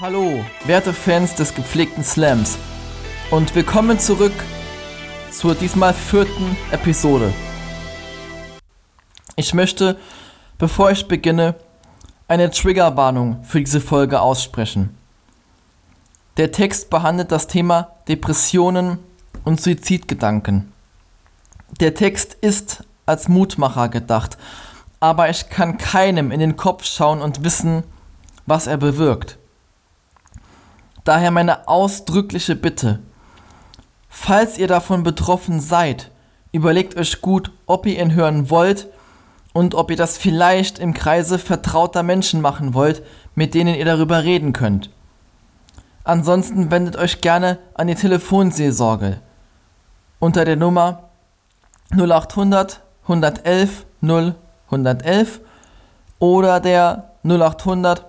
Hallo, werte Fans des gepflegten Slams und willkommen zurück zur diesmal vierten Episode. Ich möchte, bevor ich beginne, eine Triggerwarnung für diese Folge aussprechen. Der Text behandelt das Thema Depressionen und Suizidgedanken. Der Text ist als Mutmacher gedacht, aber ich kann keinem in den Kopf schauen und wissen, was er bewirkt. Daher meine ausdrückliche Bitte. Falls ihr davon betroffen seid, überlegt euch gut, ob ihr ihn hören wollt und ob ihr das vielleicht im Kreise vertrauter Menschen machen wollt, mit denen ihr darüber reden könnt. Ansonsten wendet euch gerne an die Telefonseelsorge unter der Nummer 0800 111 0 111 oder der 0800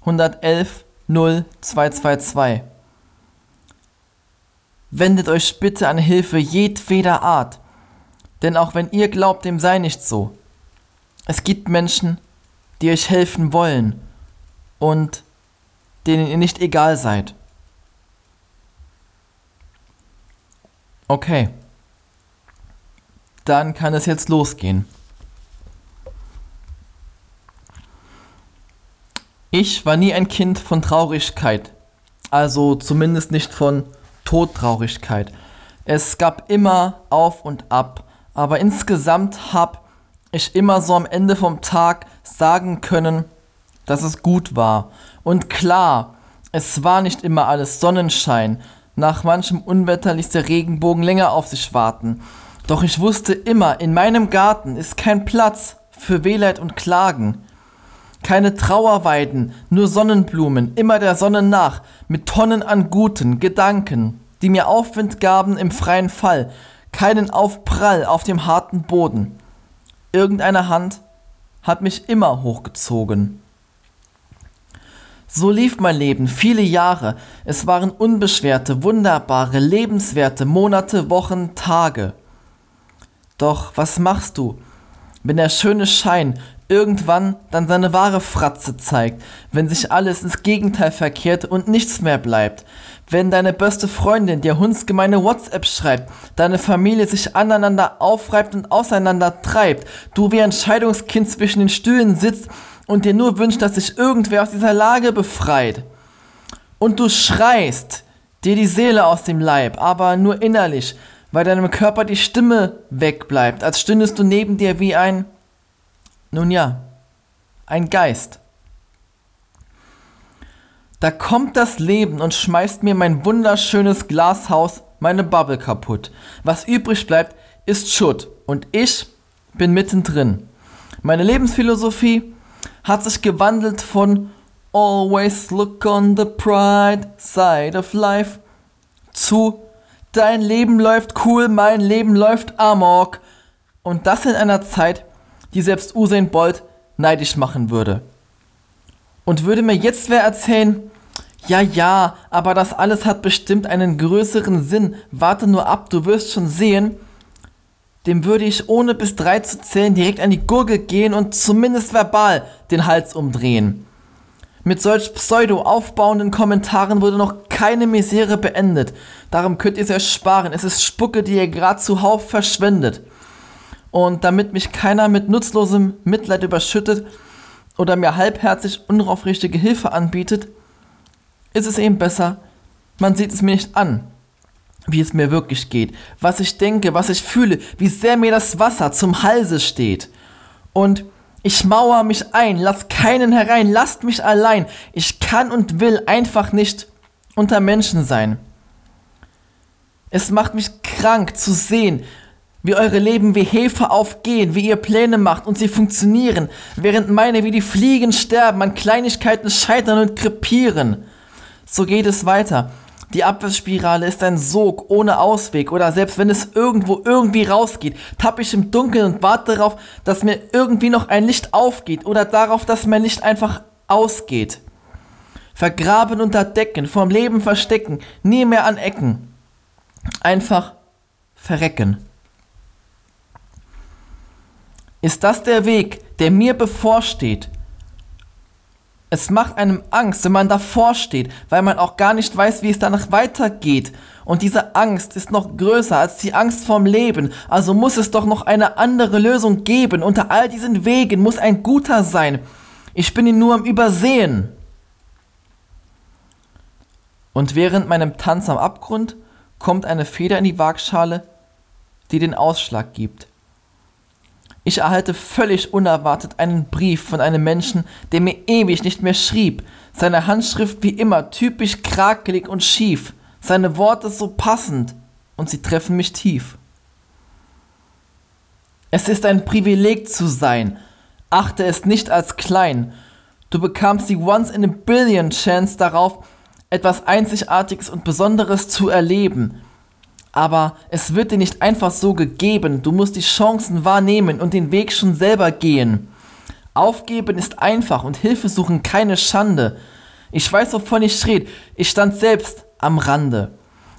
111 0222. Wendet euch bitte an Hilfe jedweder Art, denn auch wenn ihr glaubt, dem sei nicht so. Es gibt Menschen, die euch helfen wollen und denen ihr nicht egal seid. Okay. Dann kann es jetzt losgehen. Ich war nie ein Kind von Traurigkeit. Also zumindest nicht von Todtraurigkeit. Es gab immer auf und ab. Aber insgesamt habe ich immer so am Ende vom Tag sagen können, dass es gut war. Und klar, es war nicht immer alles Sonnenschein. Nach manchem Unwetter ließ der Regenbogen länger auf sich warten. Doch ich wusste immer, in meinem Garten ist kein Platz für Wehleid und Klagen. Keine Trauerweiden, nur Sonnenblumen, immer der Sonne nach, mit Tonnen an guten Gedanken, die mir Aufwind gaben im freien Fall, keinen Aufprall auf dem harten Boden. Irgendeine Hand hat mich immer hochgezogen. So lief mein Leben viele Jahre. Es waren unbeschwerte, wunderbare, lebenswerte Monate, Wochen, Tage. Doch was machst du, wenn der schöne Schein irgendwann dann seine wahre Fratze zeigt, wenn sich alles ins Gegenteil verkehrt und nichts mehr bleibt. Wenn deine beste Freundin dir hundsgemeine WhatsApp schreibt, deine Familie sich aneinander aufreibt und auseinander treibt, du wie ein Scheidungskind zwischen den Stühlen sitzt und dir nur wünscht, dass sich irgendwer aus dieser Lage befreit. Und du schreist dir die Seele aus dem Leib, aber nur innerlich, weil deinem Körper die Stimme wegbleibt, als stündest du neben dir wie ein nun ja, ein Geist. Da kommt das Leben und schmeißt mir mein wunderschönes Glashaus, meine Bubble kaputt. Was übrig bleibt, ist Schutt und ich bin mittendrin. Meine Lebensphilosophie hat sich gewandelt von Always look on the bright side of life zu Dein Leben läuft cool, mein Leben läuft amok. Und das in einer Zeit, die selbst Usain Bolt neidisch machen würde. Und würde mir jetzt wer erzählen, ja, ja, aber das alles hat bestimmt einen größeren Sinn, warte nur ab, du wirst schon sehen, dem würde ich ohne bis drei zu zählen direkt an die Gurgel gehen und zumindest verbal den Hals umdrehen. Mit solch pseudo aufbauenden Kommentaren wurde noch keine Misere beendet. Darum könnt ihr es euch sparen. Es ist Spucke, die ihr gerade zuhauf verschwendet. Und damit mich keiner mit nutzlosem Mitleid überschüttet oder mir halbherzig unaufrichtige Hilfe anbietet, ist es eben besser, man sieht es mir nicht an, wie es mir wirklich geht, was ich denke, was ich fühle, wie sehr mir das Wasser zum Halse steht. Und ich mauer mich ein, lass keinen herein, lasst mich allein. Ich kann und will einfach nicht unter Menschen sein. Es macht mich krank zu sehen, wie eure Leben wie Hefe aufgehen, wie ihr Pläne macht und sie funktionieren, während meine wie die Fliegen sterben, an Kleinigkeiten scheitern und krepieren. So geht es weiter. Die Abwärtsspirale ist ein Sog ohne Ausweg oder selbst wenn es irgendwo irgendwie rausgeht, tappe ich im Dunkeln und warte darauf, dass mir irgendwie noch ein Licht aufgeht oder darauf, dass mein Licht einfach ausgeht. Vergraben unter Decken, vorm Leben verstecken, nie mehr an Ecken. Einfach verrecken. Ist das der Weg, der mir bevorsteht? Es macht einem Angst, wenn man davor steht, weil man auch gar nicht weiß, wie es danach weitergeht. Und diese Angst ist noch größer als die Angst vorm Leben. Also muss es doch noch eine andere Lösung geben. Unter all diesen Wegen muss ein guter sein. Ich bin ihn nur am Übersehen. Und während meinem Tanz am Abgrund kommt eine Feder in die Waagschale, die den Ausschlag gibt. Ich erhalte völlig unerwartet einen Brief von einem Menschen, der mir ewig nicht mehr schrieb. Seine Handschrift wie immer typisch krakelig und schief. Seine Worte so passend und sie treffen mich tief. Es ist ein Privileg zu sein. Achte es nicht als klein. Du bekamst die Once in a Billion Chance darauf, etwas Einzigartiges und Besonderes zu erleben aber es wird dir nicht einfach so gegeben. Du musst die Chancen wahrnehmen und den Weg schon selber gehen. Aufgeben ist einfach und Hilfe suchen keine Schande. Ich weiß, wovon ich rede. Ich stand selbst am Rande.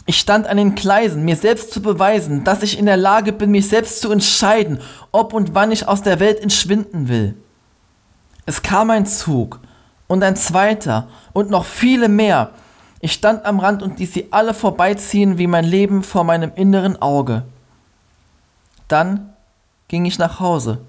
Ich stand an den Gleisen, mir selbst zu beweisen, dass ich in der Lage bin, mich selbst zu entscheiden, ob und wann ich aus der Welt entschwinden will. Es kam ein Zug und ein zweiter und noch viele mehr. Ich stand am Rand und ließ sie alle vorbeiziehen wie mein Leben vor meinem inneren Auge. Dann ging ich nach Hause.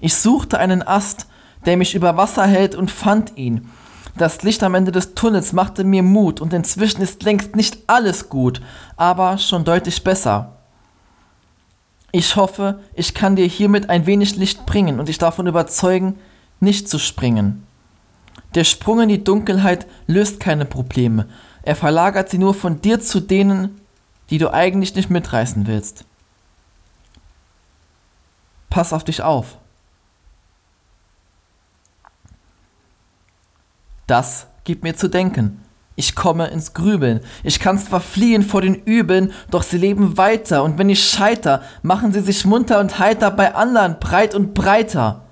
Ich suchte einen Ast, der mich über Wasser hält und fand ihn. Das Licht am Ende des Tunnels machte mir Mut und inzwischen ist längst nicht alles gut, aber schon deutlich besser. Ich hoffe, ich kann dir hiermit ein wenig Licht bringen und dich davon überzeugen, nicht zu springen. Der Sprung in die Dunkelheit löst keine Probleme. Er verlagert sie nur von dir zu denen, die du eigentlich nicht mitreißen willst. Pass auf dich auf. Das gibt mir zu denken. Ich komme ins Grübeln. Ich kann zwar fliehen vor den Übeln, doch sie leben weiter, und wenn ich scheiter, machen sie sich munter und heiter bei anderen breit und breiter.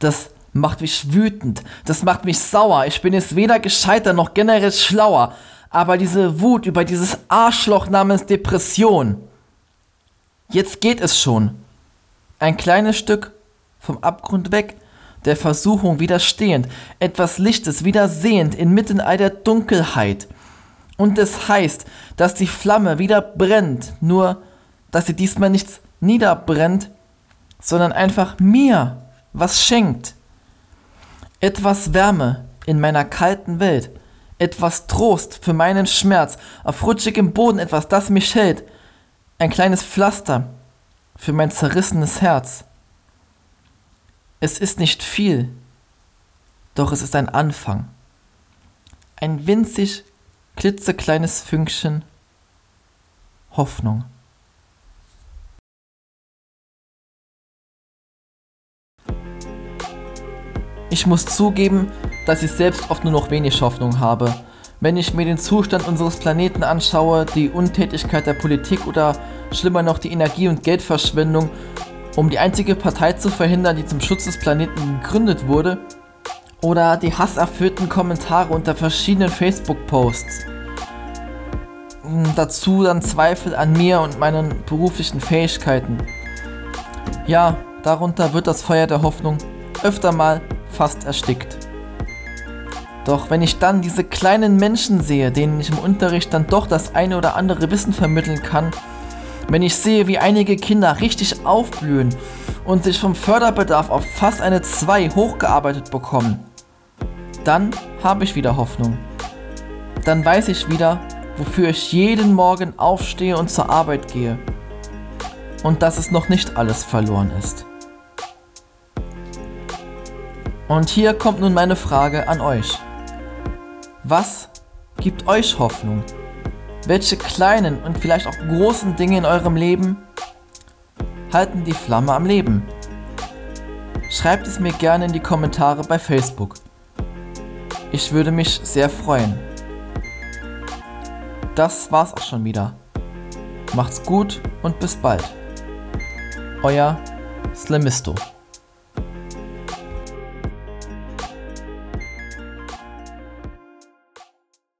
Das macht mich wütend, das macht mich sauer. Ich bin jetzt weder gescheiter noch generell schlauer. Aber diese Wut über dieses Arschloch namens Depression. Jetzt geht es schon. Ein kleines Stück vom Abgrund weg, der Versuchung widerstehend, etwas Lichtes wieder sehend inmitten all der Dunkelheit. Und es heißt, dass die Flamme wieder brennt, nur dass sie diesmal nichts niederbrennt, sondern einfach mir was schenkt etwas Wärme in meiner kalten Welt, etwas Trost für meinen Schmerz, auf rutschigem Boden etwas, das mich hält, ein kleines Pflaster für mein zerrissenes Herz. Es ist nicht viel, doch es ist ein Anfang. Ein winzig klitzekleines Fünkchen Hoffnung. Ich muss zugeben, dass ich selbst oft nur noch wenig Hoffnung habe. Wenn ich mir den Zustand unseres Planeten anschaue, die Untätigkeit der Politik oder schlimmer noch die Energie- und Geldverschwendung, um die einzige Partei zu verhindern, die zum Schutz des Planeten gegründet wurde, oder die hasserfüllten Kommentare unter verschiedenen Facebook-Posts. Hm, dazu dann Zweifel an mir und meinen beruflichen Fähigkeiten. Ja, darunter wird das Feuer der Hoffnung öfter mal fast erstickt. Doch wenn ich dann diese kleinen Menschen sehe, denen ich im Unterricht dann doch das eine oder andere Wissen vermitteln kann, wenn ich sehe, wie einige Kinder richtig aufblühen und sich vom Förderbedarf auf fast eine 2 hochgearbeitet bekommen, dann habe ich wieder Hoffnung. Dann weiß ich wieder, wofür ich jeden Morgen aufstehe und zur Arbeit gehe. Und dass es noch nicht alles verloren ist. Und hier kommt nun meine Frage an euch. Was gibt euch Hoffnung? Welche kleinen und vielleicht auch großen Dinge in eurem Leben halten die Flamme am Leben? Schreibt es mir gerne in die Kommentare bei Facebook. Ich würde mich sehr freuen. Das war's auch schon wieder. Macht's gut und bis bald. Euer Slimisto.